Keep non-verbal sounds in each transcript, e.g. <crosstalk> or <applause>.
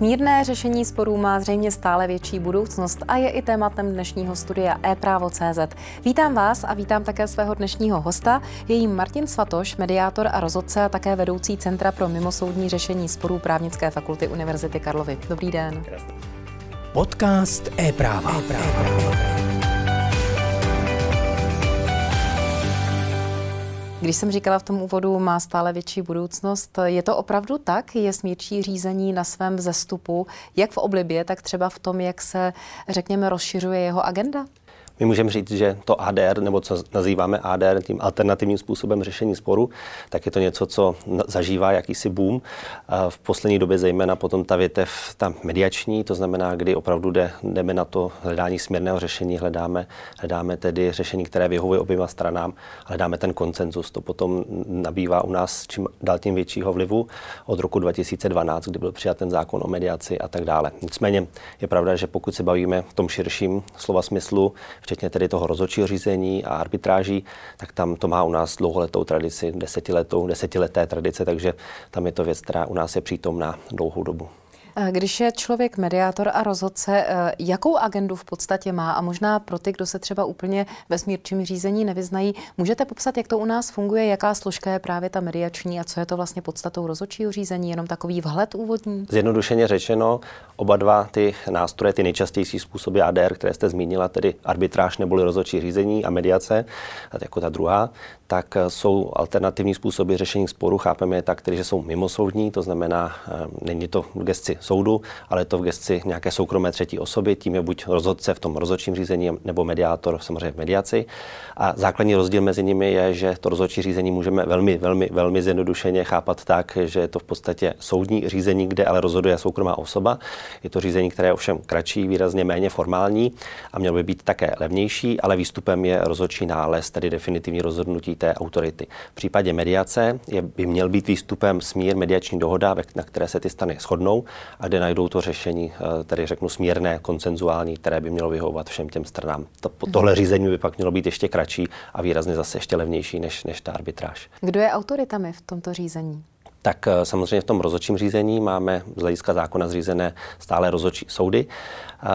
Smírné řešení sporů má zřejmě stále větší budoucnost a je i tématem dnešního studia e-právo.cz. Vítám vás a vítám také svého dnešního hosta. Je jím Martin Svatoš, mediátor a rozhodce a také vedoucí Centra pro mimosoudní řešení sporů právnické fakulty Univerzity Karlovy. Dobrý den. Podcast e-práva. e-práva. Když jsem říkala v tom úvodu, má stále větší budoucnost, je to opravdu tak? Je smírčí řízení na svém vzestupu, jak v oblibě, tak třeba v tom, jak se, řekněme, rozšiřuje jeho agenda? My můžeme říct, že to ADR, nebo co nazýváme ADR, tím alternativním způsobem řešení sporu, tak je to něco, co zažívá jakýsi boom. V poslední době zejména potom ta větev, ta mediační, to znamená, kdy opravdu jde, jdeme na to hledání směrného řešení, hledáme, hledáme tedy řešení, které vyhovuje oběma stranám, hledáme ten koncenzus. To potom nabývá u nás čím dál tím většího vlivu od roku 2012, kdy byl přijat ten zákon o mediaci a tak dále. Nicméně je pravda, že pokud se bavíme v tom širším slova smyslu, včetně tedy toho rozhodčího řízení a arbitráží, tak tam to má u nás dlouholetou tradici, desetiletou, desetileté tradice, takže tam je to věc, která u nás je přítomná dlouhou dobu. Když je člověk mediátor a rozhodce, eh, jakou agendu v podstatě má? A možná pro ty, kdo se třeba úplně ve smírčím řízení nevyznají, můžete popsat, jak to u nás funguje, jaká složka je právě ta mediační a co je to vlastně podstatou rozhodčího řízení? Jenom takový vhled úvodní? Zjednodušeně řečeno, oba dva ty nástroje, ty nejčastější způsoby ADR, které jste zmínila, tedy arbitráž neboli rozhodčí řízení a mediace, jako ta druhá, tak eh, jsou alternativní způsoby řešení sporu. Chápeme je tak, že jsou mimosoudní, to znamená, eh, není to v gesci soudu, ale je to v gesci nějaké soukromé třetí osoby, tím je buď rozhodce v tom rozhodčím řízení nebo mediátor samozřejmě v mediaci. A základní rozdíl mezi nimi je, že to rozhodčí řízení můžeme velmi, velmi, velmi zjednodušeně chápat tak, že je to v podstatě soudní řízení, kde ale rozhoduje soukromá osoba. Je to řízení, které je ovšem kratší, výrazně méně formální a mělo by být také levnější, ale výstupem je rozhodčí nález, tedy definitivní rozhodnutí té autority. V případě mediace je, by měl být výstupem smír mediační dohoda, na které se ty strany shodnou a kde najdou to řešení, eh, tedy řeknu smírné, koncenzuální, které by mělo vyhovovat všem těm stranám. To, tohle řízení by pak mělo být ještě kratší a výrazně zase ještě levnější než, než ta arbitráž. Kdo je autoritami v tomto řízení? Tak eh, samozřejmě v tom rozhodčím řízení máme z hlediska zákona zřízené stále rozhodčí soudy eh,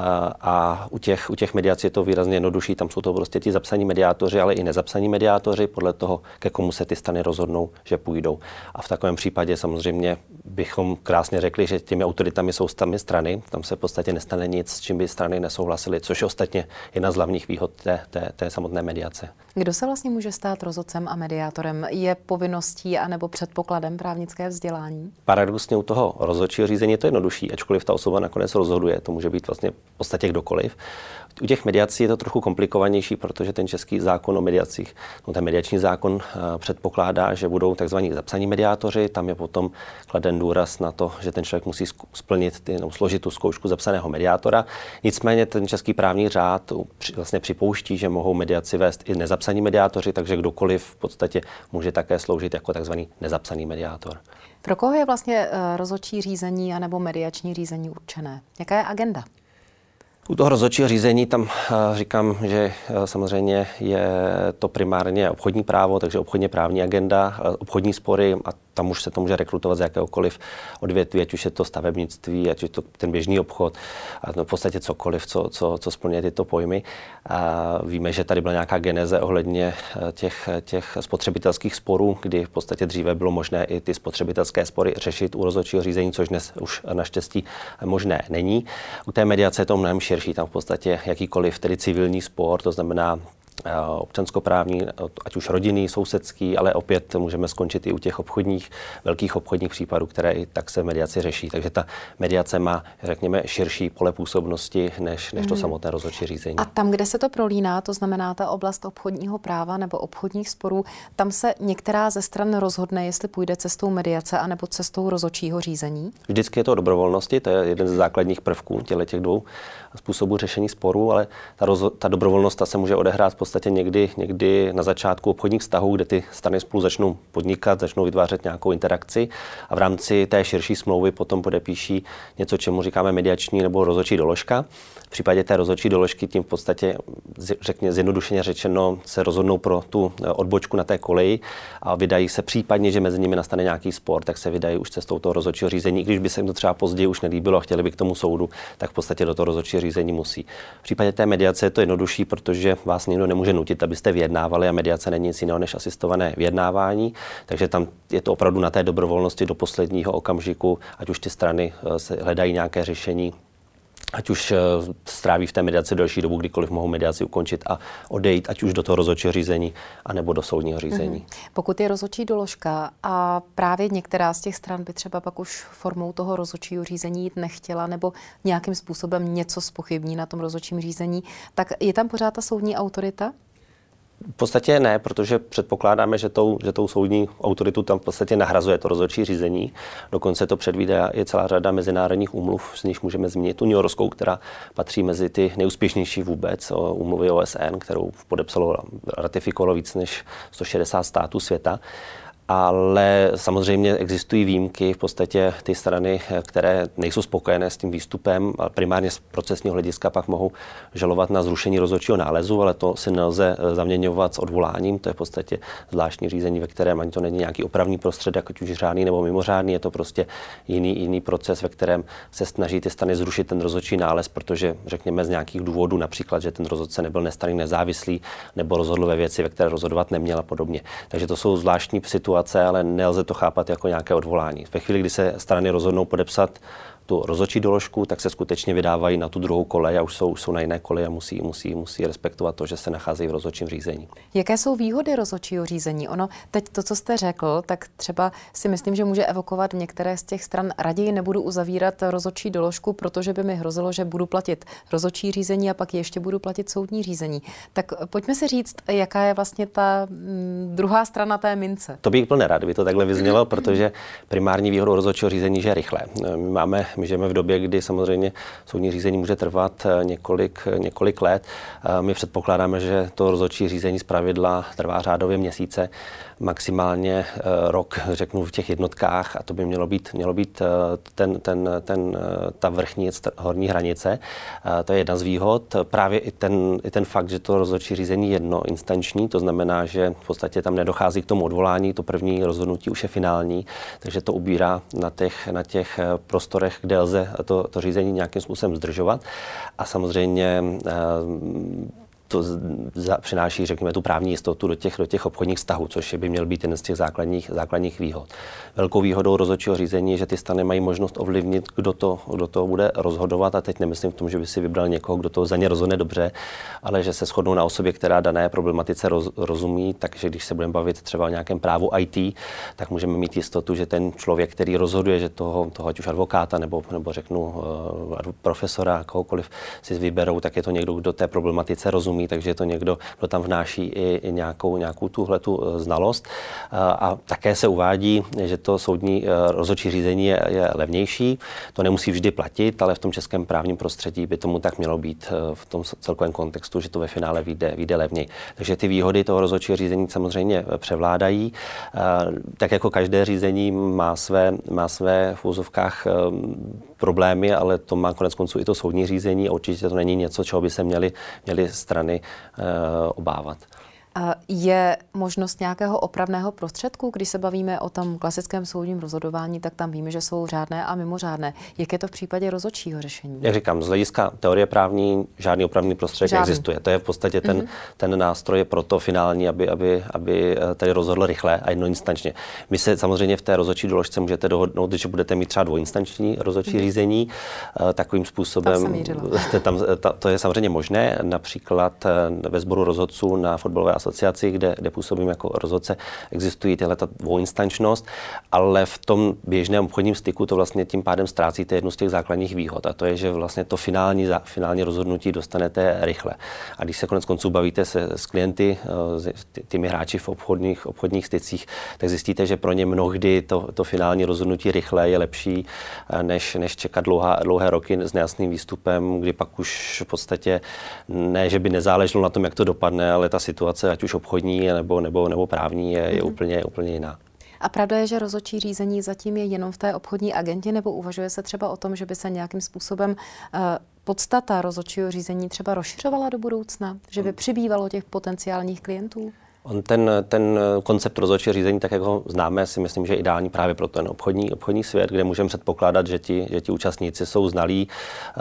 a u těch, u těch mediací je to výrazně jednodušší, tam jsou to prostě ti zapsaní mediátoři, ale i nezapsaní mediátoři podle toho, ke komu se ty strany rozhodnou, že půjdou. A v takovém případě samozřejmě bychom krásně řekli, že těmi autoritami jsou sami strany, tam se v podstatě nestane nic, s čím by strany nesouhlasily, což je ostatně jedna z hlavních výhod té, té, té samotné mediace. Kdo se vlastně může stát rozhodcem a mediátorem? Je povinností anebo předpokladem právnické vzdělání? Paradoxně u toho rozhodčího řízení je to jednodušší, ačkoliv ta osoba nakonec rozhoduje, to může být vlastně v podstatě kdokoliv. U těch mediací je to trochu komplikovanější, protože ten český zákon o mediacích, no ten mediační zákon eh, předpokládá, že budou tzv. zapsaní mediátoři, tam je potom kladen důraz na to, že ten člověk musí splnit ty, no, složit tu zkoušku zapsaného mediátora. Nicméně ten český právní řád vlastně připouští, že mohou mediaci vést i nezapsaní mediátoři, takže kdokoliv v podstatě může také sloužit jako tzv. nezapsaný mediátor. Pro koho je vlastně eh, rozhodčí řízení anebo mediační řízení určené? Jaká je agenda? U toho rozhodčího řízení tam eh, říkám, že eh, samozřejmě je to primárně obchodní právo, takže obchodně právní agenda, obchodní spory a tam už se to může rekrutovat z jakéhokoliv odvětví, ať už je to stavebnictví, ať je to ten běžný obchod, a v podstatě cokoliv, co, co, co splňuje tyto pojmy. A víme, že tady byla nějaká geneze ohledně eh, těch, těch spotřebitelských sporů, kdy v podstatě dříve bylo možné i ty spotřebitelské spory řešit u rozhodčího řízení, což dnes už naštěstí možné není. U té mediace je to mnohem širší, tam v podstatě jakýkoliv tedy civilní spor, to znamená občanskoprávní, ať už rodinný, sousedský, ale opět můžeme skončit i u těch obchodních, velkých obchodních případů, které i tak se mediaci řeší. Takže ta mediace má, řekněme, širší pole působnosti než, než to hmm. samotné rozhodčí řízení. A tam, kde se to prolíná, to znamená ta oblast obchodního práva nebo obchodních sporů, tam se některá ze stran rozhodne, jestli půjde cestou mediace anebo cestou rozhodčího řízení? Vždycky je to o dobrovolnosti, to je jeden ze základních prvků těle těch dvou způsobů řešení sporů, ale ta, roz, ta dobrovolnost ta se může odehrát v podstatě podstatě někdy, někdy na začátku obchodních vztahů, kde ty strany spolu začnou podnikat, začnou vytvářet nějakou interakci a v rámci té širší smlouvy potom podepíší něco, čemu říkáme mediační nebo rozhodčí doložka. V případě té rozhodčí doložky tím v podstatě, řekně zjednodušeně řečeno, se rozhodnou pro tu eh, odbočku na té koleji a vydají se případně, že mezi nimi nastane nějaký spor, tak se vydají už cestou toho rozhodčího řízení. I když by se jim to třeba později už nelíbilo a chtěli by k tomu soudu, tak v podstatě do toho rozhodčího řízení musí. V případě té mediace je to jednodušší, protože vás nikdo nemůže nutit, abyste vyjednávali a mediace není nic jiného než asistované vyjednávání. Takže tam je to opravdu na té dobrovolnosti do posledního okamžiku, ať už ty strany eh, se hledají nějaké řešení, ať už eh, stráví v té mediaci delší dobu, kdykoliv mohou mediaci ukončit a odejít, ať už do toho rozhodčího řízení, anebo do soudního řízení. Mm-hmm. Pokud je rozhodčí doložka a právě některá z těch stran by třeba pak už formou toho rozhodčího řízení jít nechtěla nebo nějakým způsobem něco spochybní na tom rozhodčím řízení, tak je tam pořád ta soudní autorita? V podstatě ne, protože předpokládáme, že tou, že tou soudní autoritu tam v podstatě nahrazuje to rozhodčí řízení. Dokonce to předvídá je celá řada mezinárodních úmluv, z nich můžeme zmínit tu New Yorkskou, která patří mezi ty neúspěšnější vůbec, úmluvy OSN, kterou podepsalo, ratifikovalo víc než 160 států světa ale samozřejmě existují výjimky, v podstatě ty strany, které nejsou spokojené s tím výstupem, primárně z procesního hlediska pak mohou žalovat na zrušení rozhodčího nálezu, ale to si nelze eh, zaměňovat s odvoláním, to je v podstatě zvláštní řízení, ve kterém ani to není nějaký opravný prostředek, ať už řádný nebo mimořádný, je to prostě jiný, jiný proces, ve kterém se snaží ty strany zrušit ten rozhodčí nález, protože řekněme z nějakých důvodů, například, že ten rozhodce nebyl nestraný nezávislý nebo rozhodl ve věci, ve které rozhodovat neměl a podobně. Takže to jsou zvláštní situace situace, ale nelze to chápat jako nějaké odvolání. Ve chvíli, kdy se strany rozhodnou podepsat tu rozhodčí doložku, tak se skutečně vydávají na tu druhou kolej a už jsou, už jsou na jiné koleji a musí, musí, musí respektovat to, že se nacházejí v rozhodčím řízení. Jaké jsou výhody rozhodčího řízení? Ono, teď to, co jste řekl, tak třeba si myslím, že může evokovat některé z těch stran. Raději nebudu uzavírat rozhodčí doložku, protože by mi hrozilo, že budu platit rozhodčí řízení a pak ještě budu platit soudní řízení. Tak pojďme si říct, jaká je vlastně ta mm, druhá strana té mince. To bych byl nerad, kdyby to takhle vyznělo, protože primární výhodou rozhodčího řízení je rychlé. My máme my žijeme v době, kdy samozřejmě soudní řízení může trvat eh, několik, eh, několik let. Eh, my předpokládáme, že to rozhodčí řízení z pravidla trvá řádově měsíce maximálně rok, řeknu, v těch jednotkách a to by mělo být, mělo být ten, ten, ten, ta vrchní horní hranice. To je jedna z výhod. Právě i ten, i ten fakt, že to rozhodčí řízení je jednoinstanční, to znamená, že v podstatě tam nedochází k tomu odvolání, to první rozhodnutí už je finální, takže to ubírá na těch, na těch prostorech, kde lze to, to řízení nějakým způsobem zdržovat. A samozřejmě to za, přináší, řekněme, tu právní jistotu do těch, do těch obchodních vztahů, což by měl být jeden z těch základních, základních výhod. Velkou výhodou rozhodčího řízení je, že ty strany mají možnost ovlivnit, kdo to, kdo to bude rozhodovat. A teď nemyslím v tom, že by si vybral někoho, kdo to za ně rozhodne dobře, ale že se shodnou na osobě, která dané problematice roz, rozumí. Takže když se budeme bavit třeba o nějakém právu IT, tak můžeme mít jistotu, že ten člověk, který rozhoduje, že toho, toho ať už advokáta nebo, nebo řeknu uh, profesora, kohokoliv si vyberou, tak je to někdo, kdo té problematice rozumí takže je to někdo, kdo tam vnáší i, i nějakou, nějakou tuhle tu eh, znalost. A, a také se uvádí, že to soudní eh, rozhodčí řízení je, je levnější. To nemusí vždy platit, ale v tom českém právním prostředí by tomu tak mělo být eh, v tom celkovém kontextu, že to ve finále vyjde, vyjde levněji. Takže ty výhody toho rozhodčího řízení samozřejmě převládají. Tak jako každé řízení má své, má své v úzovkách problémy, ale to má konec konců i to soudní řízení a určitě to není něco, čeho by se měly, měly strany uh, obávat. Je možnost nějakého opravného prostředku, když se bavíme o tom klasickém soudním rozhodování, tak tam víme, že jsou řádné a mimořádné. Jak je to v případě rozhodčího řešení? Jak říkám, z hlediska teorie právní žádný opravný prostředek žádný. existuje. To je v podstatě ten, mm-hmm. ten nástroj pro to finální, aby, aby, aby eh, tady rozhodl rychle a jednoinstančně. My se samozřejmě v té rozhodčí doložce můžete dohodnout, že budete mít třeba dvojinstanční rozhodčí mm-hmm. řízení. Eh, takovým způsobem. Tam, <laughs> tam, to je samozřejmě možné. Například ve sboru rozhodců na fotbalové asociaci, kde, kde působím jako rozhodce, existují tyhle ta dvouinstančnost, ale v tom běžném obchodním styku to vlastně tím pádem ztrácíte jednu z těch základních výhod a to je, že vlastně to finální, finální rozhodnutí dostanete rychle. A když se konec konců bavíte se s klienty, eh, s těmi hráči v obchodních, obchodních stycích, tak zjistíte, že pro ně mnohdy to, to finální rozhodnutí rychle je lepší, eh, než, než čekat dlouhá, dlouhé roky s nejasným výstupem, kdy pak už v podstatě ne, že by nezáleželo na tom, jak to dopadne, ale ta situace, ať už obchodní nebo, nebo, nebo právní, je, je mm-hmm. úplně, úplně jiná. A pravda je, že rozhodčí řízení zatím je jenom v té obchodní agentě, nebo uvažuje se třeba o tom, že by se nějakým způsobem uh, podstata rozhodčího řízení třeba rozšiřovala do budoucna? Že by přibývalo těch potenciálních klientů? On ten, ten koncept rozhodčího řízení, tak jak ho známe, si myslím, že je ideální právě pro ten obchodní, obchodní svět, kde můžeme předpokládat, že ti, že ti účastníci jsou znalí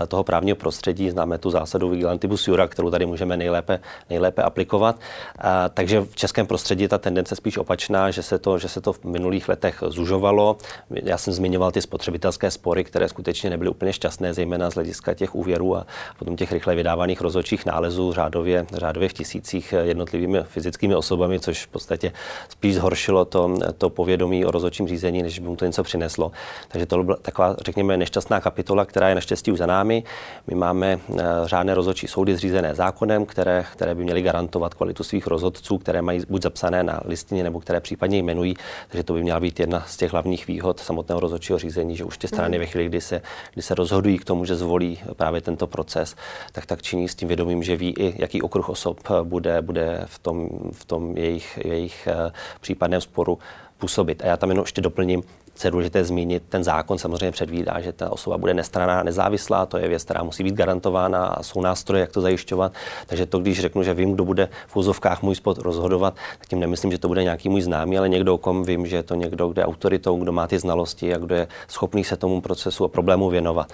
eh, toho právního prostředí, známe tu zásadu vigilantibus jura, kterou tady můžeme nejlépe, nejlépe aplikovat. A, takže v českém prostředí ta tendence spíš opačná, že se, to, že se to v minulých letech zužovalo. Já jsem zmiňoval ty spotřebitelské spory, které skutečně nebyly úplně šťastné, zejména z hlediska těch úvěrů a potom těch rychle vydávaných rozhodčích nálezů řádově, řádově v tisících jednotlivými fyzickými osobami osobami, což v podstatě spíš zhoršilo to, to povědomí o rozhodčím řízení, než by mu to něco přineslo. Takže to byla taková, řekněme, nešťastná kapitola, která je naštěstí už za námi. My máme eh, řádné rozhodčí soudy zřízené zákonem, které, které by měly garantovat kvalitu svých rozhodců, které mají buď zapsané na listině, nebo které případně jmenují. Takže to by měla být jedna z těch hlavních výhod samotného rozhodčího řízení, že už ty strany mm. ve chvíli, kdy se, kdy se rozhodují k tomu, že zvolí právě tento proces, tak tak činí s tím vědomím, že ví i, jaký okruh osob bude, bude v tom, v tom jejich, jejich eh, případném sporu působit. A já tam jenom ještě doplním, co je důležité zmínit, ten zákon samozřejmě předvídá, že ta osoba bude nestraná, nezávislá, to je věc, která musí být garantována a jsou nástroje, jak to zajišťovat. Takže to, když řeknu, že vím, kdo bude v úzovkách můj spot rozhodovat, tak tím nemyslím, že to bude nějaký můj známý, ale někdo, o kom vím, že je to někdo, kdo je autoritou, kdo má ty znalosti a kdo je schopný se tomu procesu a problému věnovat.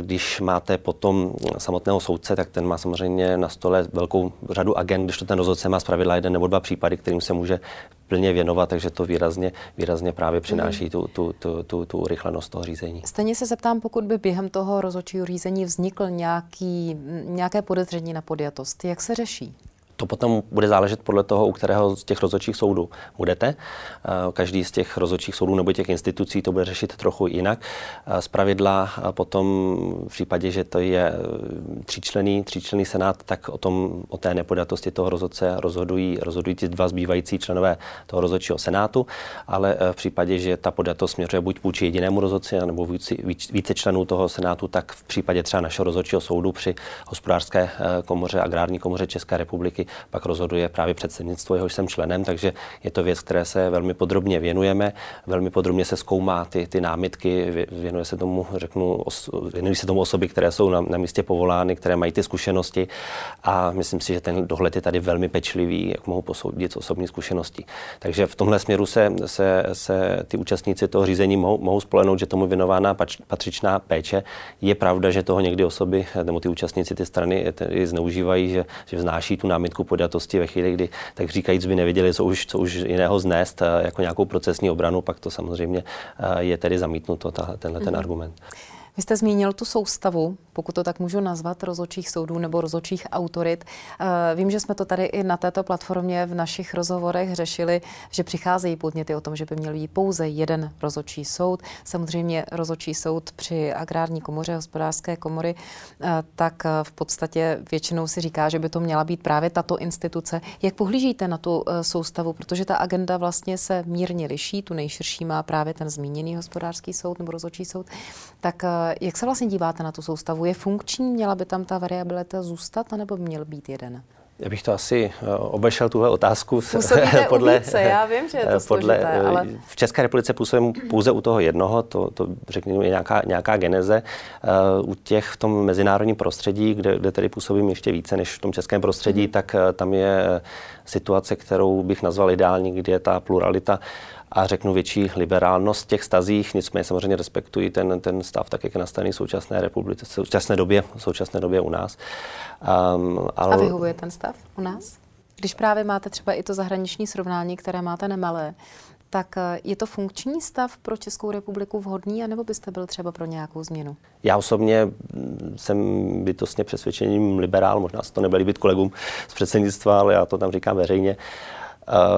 Když máte potom samotného soudce, tak ten má samozřejmě na stole velkou řadu agent, když to ten rozhodce má zpravidla jeden nebo dva případy, kterým se může plně věnovat, takže to výrazně, výrazně právě přináší mm. tu, tu, tu, tu, tu urychlenost toho řízení. Stejně se zeptám, pokud by během toho rozhodčího řízení vznikl nějaký, nějaké podezření na podjatost, jak se řeší? To potom bude záležet podle toho, u kterého z těch rozhodčích soudů budete. Eh, každý z těch rozhodčích soudů nebo těch institucí to bude řešit trochu jinak. Eh, z pravidla potom v případě, že to je eh, tříčlený, tříčlený senát, tak o, tom, o té nepodatosti toho rozhodce rozhodují, rozhodují ti dva zbývající členové toho rozhodčího senátu, ale v případě, že ta podatost směřuje buď vůči jedinému rozhodci, nebo více, více členů toho senátu, tak v případě třeba našeho rozhodčího soudu při hospodářské komoře, agrární komoře České republiky pak rozhoduje právě předsednictvo, jehož jsem členem, takže je to věc, které se velmi podrobně věnujeme. Velmi podrobně se zkoumá ty, ty námitky, věnuje se tomu, řeknu, os, věnují se tomu osoby, které jsou na, na místě povolány, které mají ty zkušenosti a myslím si, že ten dohled je tady velmi pečlivý, jak mohu posoudit osobní zkušenosti. Takže v tomhle směru se, se, se ty účastníci toho řízení mohou, mohou spolehnout, že tomu věnována pač, patřičná péče. Je pravda, že toho někdy osoby, nebo ty účastníci ty strany zneužívají, že, že vznáší tu námitku podjatosti ve chvíli, kdy tak říkajíc by nevěděli, co už, co už jiného znést eh, jako nějakou procesní obranu, pak to samozřejmě eh, je tedy zamítnuto, ta, tenhle ten mm-hmm. argument. Vy jste zmínil tu soustavu, pokud to tak můžu nazvat, rozhodčích soudů nebo rozhodčích autorit. Eh, vím, že jsme to tady i na této platformě v našich rozhovorech řešili, že přicházejí podněty o tom, že by měl být pouze jeden rozhodčí soud. Samozřejmě rozhodčí soud při agrární komoře, hospodářské komory, eh, tak eh, v podstatě většinou si říká, že by to měla být právě tato instituce. Jak pohlížíte na tu soustavu, protože ta agenda vlastně se mírně liší, tu nejširší má právě ten zmíněný hospodářský soud nebo rozhodčí soud, tak jak se vlastně díváte na tu soustavu? Je funkční? Měla by tam ta variabilita zůstat, anebo by měl být jeden? Já bych to asi eh, obešel tuhle otázku. <laughs> podle, více, já vím, že je to podle, složité, eh, ale... V České republice působím pouze u toho jednoho, to, to řekněme je nějaká, nějaká geneze. Uh, u těch v tom mezinárodním prostředí, kde, kde tedy působím ještě více než v tom českém prostředí, mm. tak uh, tam je situace, kterou bych nazval ideální, kde je ta pluralita a řeknu větší liberálnost v těch stazích, nicméně samozřejmě respektují ten, ten stav, tak jak je nastavený v současné republice, v současné době, v současné době u nás. Um, ale... A vyhovuje ten stav u nás? Když právě máte třeba i to zahraniční srovnání, které máte nemalé, tak eh, je to funkční stav pro Českou republiku vhodný, anebo byste byl třeba pro nějakou změnu? Já osobně jsem bytostně přesvědčením liberál, možná se to nebude líbit kolegům z předsednictva, ale já to tam říkám veřejně.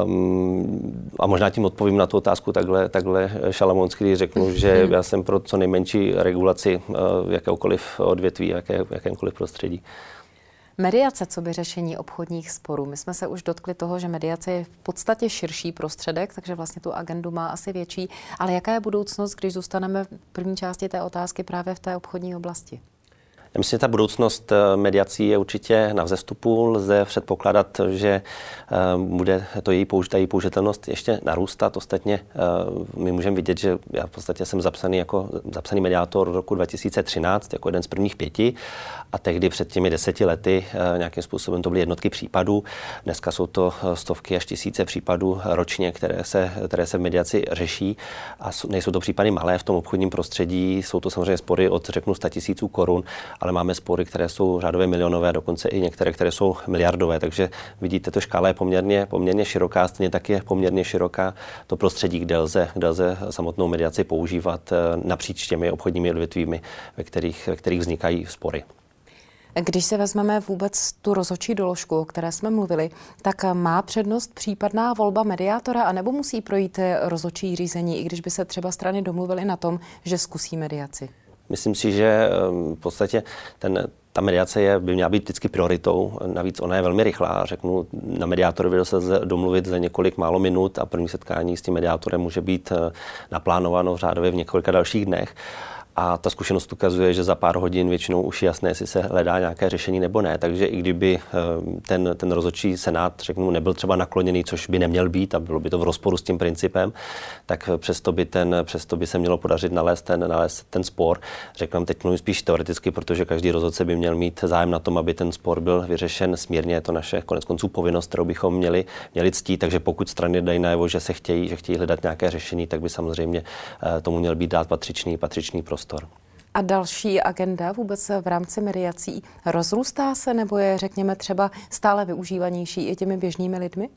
Um, a možná tím odpovím na tu otázku takhle, takhle šalamonsky, když řeknu, že já jsem pro co nejmenší regulaci uh, jakéhokoliv odvětví, jaké, jakémkoliv prostředí. Mediace, co by řešení obchodních sporů. My jsme se už dotkli toho, že mediace je v podstatě širší prostředek, takže vlastně tu agendu má asi větší. Ale jaká je budoucnost, když zůstaneme v první části té otázky právě v té obchodní oblasti? Já myslím, že ta budoucnost eh, mediací je určitě na vzestupu. Lze předpokládat, že eh, bude to její, použ- její použitelnost ještě narůstat. Ostatně eh, my můžeme vidět, že já v podstatě jsem zapsaný jako zapsaný mediátor roku 2013, jako jeden z prvních pěti. A tehdy před těmi deseti lety nějakým způsobem to byly jednotky případů. Dneska jsou to stovky až tisíce případů ročně, které se, které se v mediaci řeší. A nejsou to případy malé v tom obchodním prostředí. Jsou to samozřejmě spory od, řeknu, 100 tisíců korun ale máme spory, které jsou řádově milionové, dokonce i některé, které jsou miliardové. Takže vidíte, to škála je poměrně, poměrně široká, stejně tak je poměrně široká to prostředí, kde lze, kde lze samotnou mediaci používat eh, napříč těmi obchodními odvětvími, ve kterých, ve kterých vznikají spory. Když se vezmeme vůbec tu rozhodčí doložku, o které jsme mluvili, tak má přednost případná volba mediátora, anebo musí projít rozhodčí řízení, i když by se třeba strany domluvily na tom, že zkusí mediaci? Myslím si, že ehm, v podstatě ten, ta mediace je, by měla být vždycky prioritou. Navíc ona je velmi rychlá. Řeknu, na mediátorovi se domluvit za několik málo minut a první setkání s tím mediátorem může být eh, naplánováno řádově v několika dalších dnech. A ta zkušenost ukazuje, že za pár hodin většinou už je jasné, jestli se hledá nějaké řešení nebo ne. Takže i kdyby eh, ten, ten rozhodčí senát, řeknu, nebyl třeba nakloněný, což by neměl být a bylo by to v rozporu s tím principem, tak přesto by, ten, přesto by se mělo podařit nalézt ten, nalézt ten spor. Řeknu teď mluvím spíš teoreticky, protože každý rozhodce by měl mít zájem na tom, aby ten spor byl vyřešen smírně. Je to naše konec konců povinnost, kterou bychom měli, měli ctít. Takže pokud strany dají najevo, že se chtějí, že chtějí hledat nějaké řešení, tak by samozřejmě eh, tomu měl být dát patřičný, patřičný prostor prostor. A další agenda vůbec v rámci mediací rozrůstá se nebo je, řekněme, třeba stále využívanější i těmi běžnými lidmi?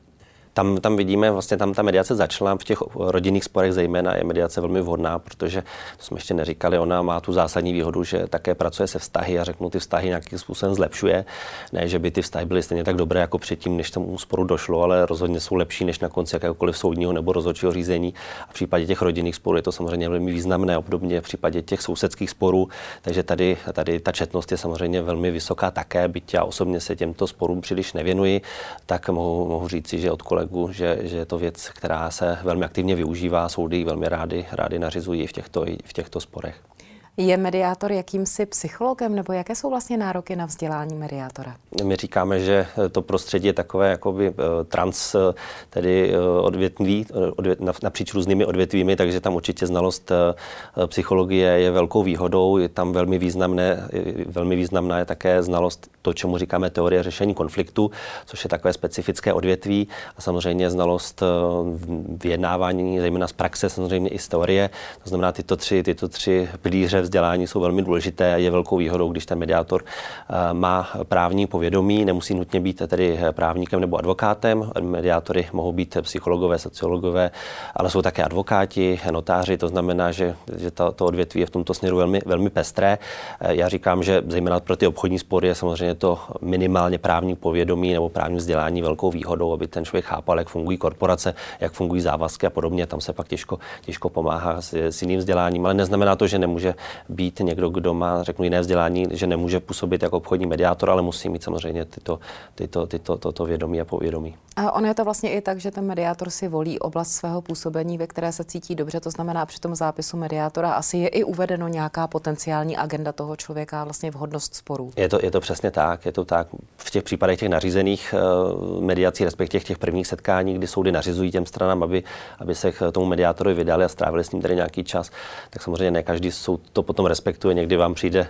Tam, tam vidíme, vlastně tam ta mediace začala v těch rodinných sporech zejména je mediace velmi vhodná, protože, to jsme ještě neříkali, ona má tu zásadní výhodu, že také pracuje se vztahy a řeknu, ty vztahy nějakým způsobem zlepšuje. Ne, že by ty vztahy byly stejně tak dobré jako předtím, než tomu sporu došlo, ale rozhodně jsou lepší než na konci jakéhokoliv soudního nebo rozhodčího řízení. A v případě těch rodinných sporů je to samozřejmě velmi významné, obdobně v případě těch sousedských sporů. Takže tady, tady ta četnost je samozřejmě velmi vysoká také, byť já osobně se těmto sporům příliš nevěnuji, tak mohu, mohu říci, že od kolegu, že, že je to věc, která se velmi aktivně využívá, soudy velmi rády, rády nařizují v těchto, v těchto sporech. Je mediátor jakýmsi psychologem, nebo jaké jsou vlastně nároky na vzdělání mediátora? My říkáme, že to prostředí je takové jakoby eh, trans, eh, tedy eh, odvětví, odvět, napříč různými odvětvími, takže tam určitě znalost psychologie je velkou výhodou. Je tam velmi, významné, velmi významná je také znalost to, čemu říkáme teorie řešení konfliktu, což je takové specifické odvětví a samozřejmě znalost vyjednávání, zejména z praxe, samozřejmě i z teorie. To znamená, tyto tři, tyto tři pilíře vzdělání jsou velmi důležité a je velkou výhodou, když ten mediátor eh, má právní povědomí, nemusí nutně být tedy právníkem nebo advokátem. Mediátory mohou být psychologové, sociologové, ale jsou také advokáti, notáři, to znamená, že, že to, to odvětví je v tomto směru velmi, velmi pestré. Eh, já říkám, že zejména pro ty obchodní spory je samozřejmě to minimálně právní povědomí nebo právní vzdělání velkou výhodou, aby ten člověk chápal, jak fungují korporace, jak fungují závazky a podobně. Tam se pak těžko, těžko pomáhá s, s jiným vzděláním, ale neznamená to, že nemůže být někdo, kdo má, řeknu, jiné vzdělání, že nemůže působit jako obchodní mediátor, ale musí mít samozřejmě tyto, tyto, tyto, toto vědomí a povědomí. A ono je to vlastně i tak, že ten mediátor si volí oblast svého působení, ve které se cítí dobře. To znamená, při tom zápisu mediátora asi je i uvedeno nějaká potenciální agenda toho člověka, vlastně vhodnost sporů. Je to, je to přesně tak. Je to tak v těch případech těch nařízených uh, mediací, respektive těch prvních setkání, kdy soudy nařizují těm stranám, aby, aby se k tomu mediátorovi vydali a strávili s ním tady nějaký čas, tak samozřejmě ne každý soud to to potom respektuje. Někdy vám přijde,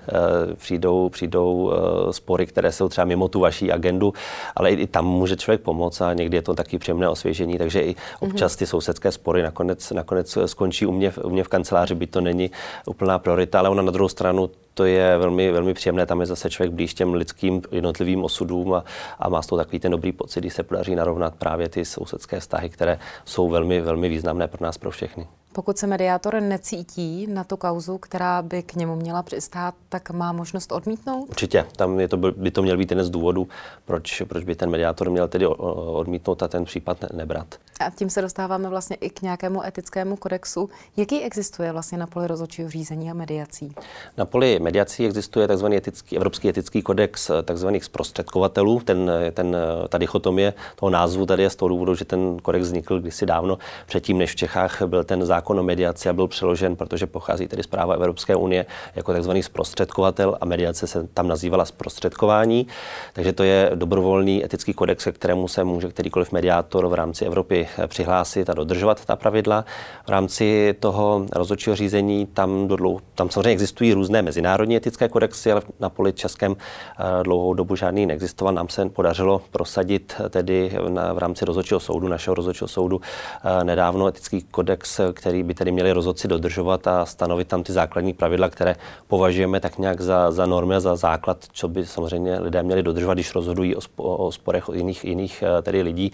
přijdou, přijdou spory, které jsou třeba mimo tu vaší agendu, ale i, tam může člověk pomoct a někdy je to taky příjemné osvěžení, takže i občas ty sousedské spory nakonec, nakonec skončí u mě, u mě v kanceláři, by to není úplná priorita, ale ona na druhou stranu to je velmi, velmi příjemné, tam je zase člověk blíž těm lidským jednotlivým osudům a, a má z toho takový ten dobrý pocit, když se podaří narovnat právě ty sousedské vztahy, které jsou velmi, velmi významné pro nás, pro všechny. Pokud se mediátor necítí na tu kauzu, která by k němu měla přistát, tak má možnost odmítnout? Určitě. Tam je to, by to měl být jeden z důvodů, proč, proč by ten mediátor měl tedy odmítnout a ten případ nebrat. A tím se dostáváme vlastně i k nějakému etickému kodexu. Jaký existuje vlastně na poli rozhodčího řízení a mediací? Na poli mediací existuje tzv. Etický, Evropský etický kodex tzv. zprostředkovatelů. Ten, ten, ta dichotomie toho názvu tady je z toho důvodu, že ten kodex vznikl kdysi dávno předtím, než v Čechách byl ten zákon o mediaci a byl přeložen, protože pochází tedy zpráva Evropské unie jako tzv. zprostředkovatel a mediace se tam nazývala zprostředkování. Takže to je dobrovolný etický kodex, ke kterému se může kterýkoliv mediátor v rámci Evropy přihlásit a dodržovat ta pravidla. V rámci toho rozhodčího řízení tam, dlouho, tam samozřejmě existují různé mezinárodní etické kodexy, ale na poli českém eh, dlouhou dobu žádný neexistoval. Nám se podařilo prosadit tedy na, v rámci rozhodčího soudu, našeho rozhodčího soudu, eh, nedávno etický kodex, který by tedy měli rozhodci dodržovat a stanovit tam ty základní pravidla, které považujeme tak nějak za, za normy a za základ, co by samozřejmě lidé měli dodržovat, když rozhodují o, spo, o sporech o jiných, jiných eh, tedy lidí.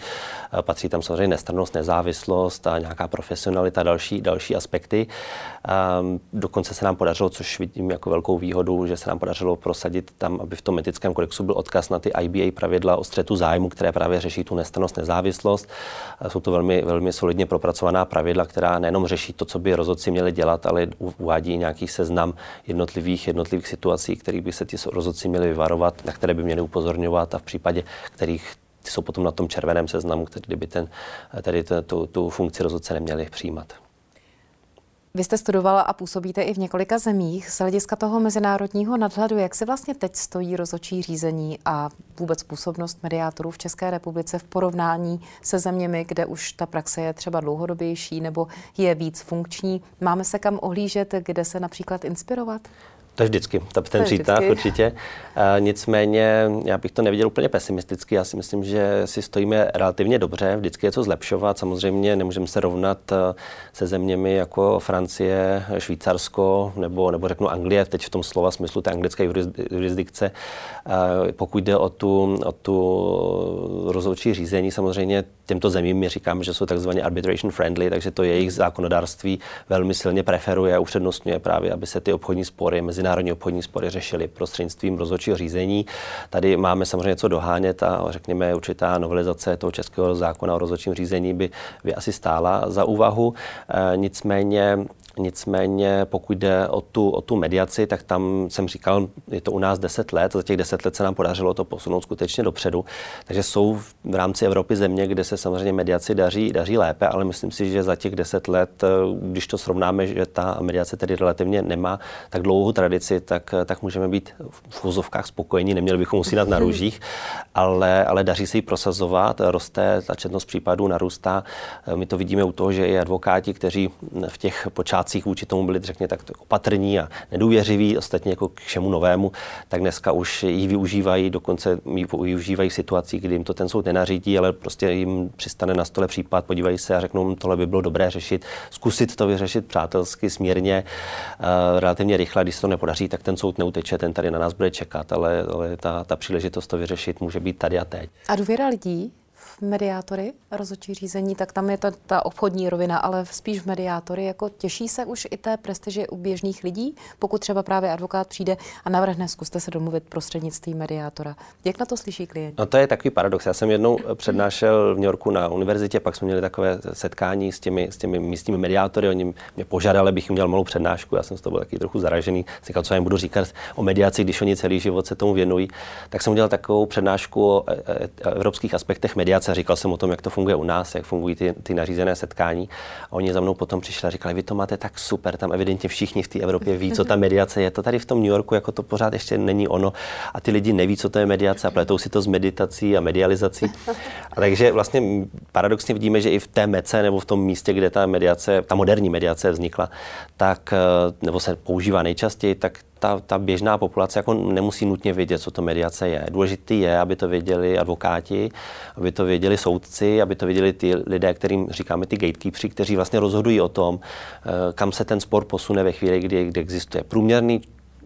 Patří tam samozřejmě nestrannost, nezávislost a nějaká profesionalita, další, další aspekty. Um, dokonce se nám podařilo, což vidím jako velkou výhodu, že se nám podařilo prosadit tam, aby v tom etickém kodexu byl odkaz na ty IBA pravidla o střetu zájmu, které právě řeší tu nestrannost, nezávislost. Jsou to velmi, velmi solidně propracovaná pravidla, která nejenom řeší to, co by rozhodci měli dělat, ale uvádí nějaký seznam jednotlivých, jednotlivých situací, kterých by se ti rozhodci měli vyvarovat, na které by měli upozorňovat a v případě kterých ty jsou potom na tom červeném seznamu, který by ten, tedy tu, tu funkci rozhodce neměli přijímat. Vy jste studovala a působíte i v několika zemích. Z hlediska toho mezinárodního nadhledu, jak se vlastně teď stojí rozhodčí řízení a vůbec působnost mediátorů v České republice v porovnání se zeměmi, kde už ta praxe je třeba dlouhodobější nebo je víc funkční? Máme se kam ohlížet, kde se například inspirovat? To je vždycky, ta, ten přítah určitě. Uh, nicméně já bych to neviděl úplně pesimisticky. Já si myslím, že si stojíme relativně dobře, vždycky je co zlepšovat. Samozřejmě nemůžeme se rovnat uh, se zeměmi jako Francie, Švýcarsko nebo, nebo řeknu Anglie, teď v tom slova smyslu té anglické jurisdikce. Uh, pokud jde o tu, o tu rozhodčí řízení, samozřejmě těmto zemím my říkáme, že jsou takzvaně arbitration friendly, takže to jejich zákonodárství velmi silně preferuje a upřednostňuje právě, aby se ty obchodní spory, mezinárodní obchodní spory řešily prostřednictvím rozhodčího řízení. Tady máme samozřejmě co dohánět a řekněme určitá novelizace toho českého zákona o rozhodčím řízení by, by asi stála za úvahu. E, nicméně Nicméně pokud jde o tu, o tu mediaci, tak tam jsem říkal, je to u nás 10 let, za těch 10 let se nám podařilo to posunout skutečně dopředu. Takže jsou v rámci Evropy země, kde se samozřejmě mediaci daří, daří lépe, ale myslím si, že za těch 10 let, když to srovnáme, že ta mediace tedy relativně nemá tak dlouhou tradici, tak, tak můžeme být v úzovkách spokojení, neměli bychom usínat na <laughs> růžích, ale, ale daří se ji prosazovat, roste, ta četnost případů narůstá. My to vidíme u toho, že i advokáti, kteří v těch počátcích Polácích vůči tomu byli, řekně, tak opatrní a nedůvěřiví, ostatně jako k všemu novému, tak dneska už ji využívají, dokonce ji využívají v situacích, kdy jim to ten soud nenařídí, ale prostě jim přistane na stole případ, podívají se a řeknou, hm, tohle by bylo dobré řešit, zkusit to vyřešit přátelsky, smírně, uh, relativně rychle, když se to nepodaří, tak ten soud neuteče, ten tady na nás bude čekat, ale, ale ta, ta příležitost to vyřešit může být tady a teď. A důvěra lidí mediátory, rozhodčí řízení, tak tam je ta, ta obchodní rovina, ale spíš v mediátory. Jako těší se už i té prestiži u běžných lidí, pokud třeba právě advokát přijde a navrhne, zkuste se domluvit prostřednictvím mediátora. Jak na to slyší klient? No to je takový paradox. Já jsem jednou přednášel v New Yorku na univerzitě, pak jsme měli takové setkání s těmi, s těmi místními mediátory. Oni mě požádali, abych jim měl malou přednášku. Já jsem z toho byl taky trochu zaražený. Říkal, co jim budu říkat o mediaci, když oni celý život se tomu věnují. Tak jsem udělal takovou přednášku o e, e, evropských aspektech mediace mediace, říkal jsem o tom, jak to funguje u nás, jak fungují ty, ty nařízené setkání. A oni za mnou potom přišli a říkali, vy to máte tak super, tam evidentně všichni v té Evropě ví, co ta mediace je. To tady v tom New Yorku jako to pořád ještě není ono a ty lidi neví, co to je mediace a pletou si to s meditací a medializací. A takže vlastně paradoxně vidíme, že i v té mece nebo v tom místě, kde ta mediace, ta moderní mediace vznikla, tak, eh, nebo se používá nejčastěji, tak ta, ta běžná populace jako nemusí nutně vědět, co to mediace je. Důležitý je, aby to věděli advokáti, aby to věděli soudci, aby to věděli ty lidé, kterým říkáme ty gatekeepři, kteří vlastně rozhodují o tom, eh, kam se ten spor posune ve chvíli, kdy, kdy existuje průměrný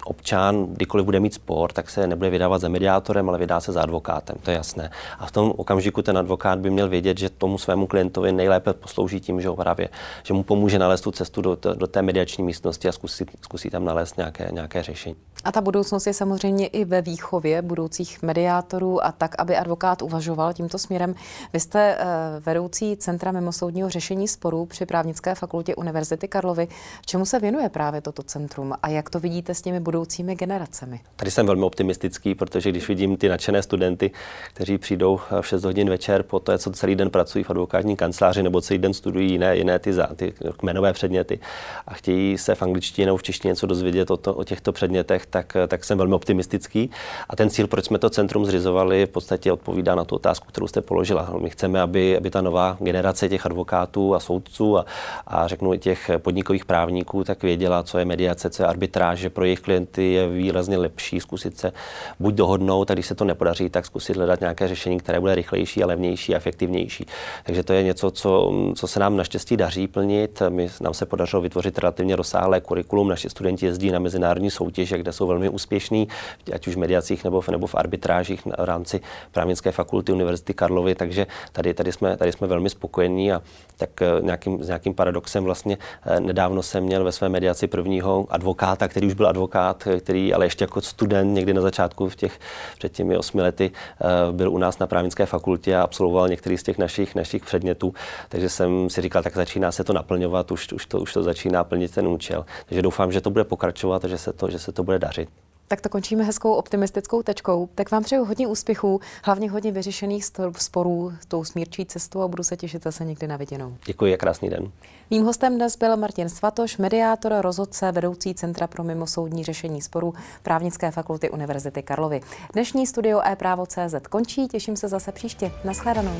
občan, kdykoliv bude mít spor, tak se nebude vydávat za mediátorem, ale vydá se za advokátem, to je jasné. A v tom okamžiku ten advokát by měl vědět, že tomu svému klientovi nejlépe poslouží tím, že ho právě, že mu pomůže nalézt tu cestu do, do té mediační místnosti a zkusí, zkusí tam nalézt nějaké, nějaké řešení. A ta budoucnost je samozřejmě i ve výchově budoucích mediátorů a tak, aby advokát uvažoval tímto směrem. Vy jste uh, vedoucí Centra mimosoudního řešení sporů při právnické fakultě Univerzity Karlovy. Čemu se věnuje právě toto centrum a jak to vidíte s těmi budoucími generacemi? Tady jsem velmi optimistický, protože když vidím ty nadšené studenty, kteří přijdou v 6 hodin večer po to, co celý den pracují v advokátní kanceláři nebo celý den studují jiné, jiné ty, za, ty kmenové předměty a chtějí se v angličtině nebo v češtině něco dozvědět o, to, o těchto předmětech, tak, tak jsem velmi optimistický. A ten cíl, proč jsme to centrum zřizovali, v podstatě odpovídá na tu otázku, kterou jste položila. My chceme, aby, aby ta nová generace těch advokátů a soudců a, a řeknu i těch podnikových právníků tak věděla, co je mediace, co je arbitráže pro jejich klienty je výrazně lepší zkusit se buď dohodnout, a když se to nepodaří, tak zkusit hledat nějaké řešení, které bude rychlejší a levnější a efektivnější. Takže to je něco, co, co se nám naštěstí daří plnit. My, nám se podařilo vytvořit relativně rozsáhlé kurikulum. Naši studenti jezdí na mezinárodní soutěže, kde jsou velmi úspěšní, ať už v mediacích nebo v, nebo v arbitrážích v rámci právnické fakulty Univerzity Karlovy. Takže tady, tady, jsme, tady jsme velmi spokojení a tak eh, nějakým, s nějakým paradoxem vlastně eh, nedávno jsem měl ve své mediaci prvního advokáta, který už byl advokát kamarád, který ale ještě jako student někdy na začátku v těch, před těmi osmi lety eh, byl u nás na právnické fakultě a absolvoval některý z těch našich, našich předmětů. Takže jsem si říkal, tak začíná se to naplňovat, už, už, to, už to začíná plnit ten účel. Takže doufám, že to bude pokračovat a že se to, že se to bude dařit. Tak to končíme hezkou optimistickou tečkou. Tak vám přeju hodně úspěchů, hlavně hodně vyřešených sporů tou smírčí cestou a budu se těšit zase někdy na viděnou. Děkuji a krásný den. Mým hostem dnes byl Martin Svatoš, mediátor, rozhodce, vedoucí Centra pro mimosoudní řešení sporů právnické fakulty Univerzity Karlovy. Dnešní studio e-právo.cz končí, těším se zase příště. Naschledanou.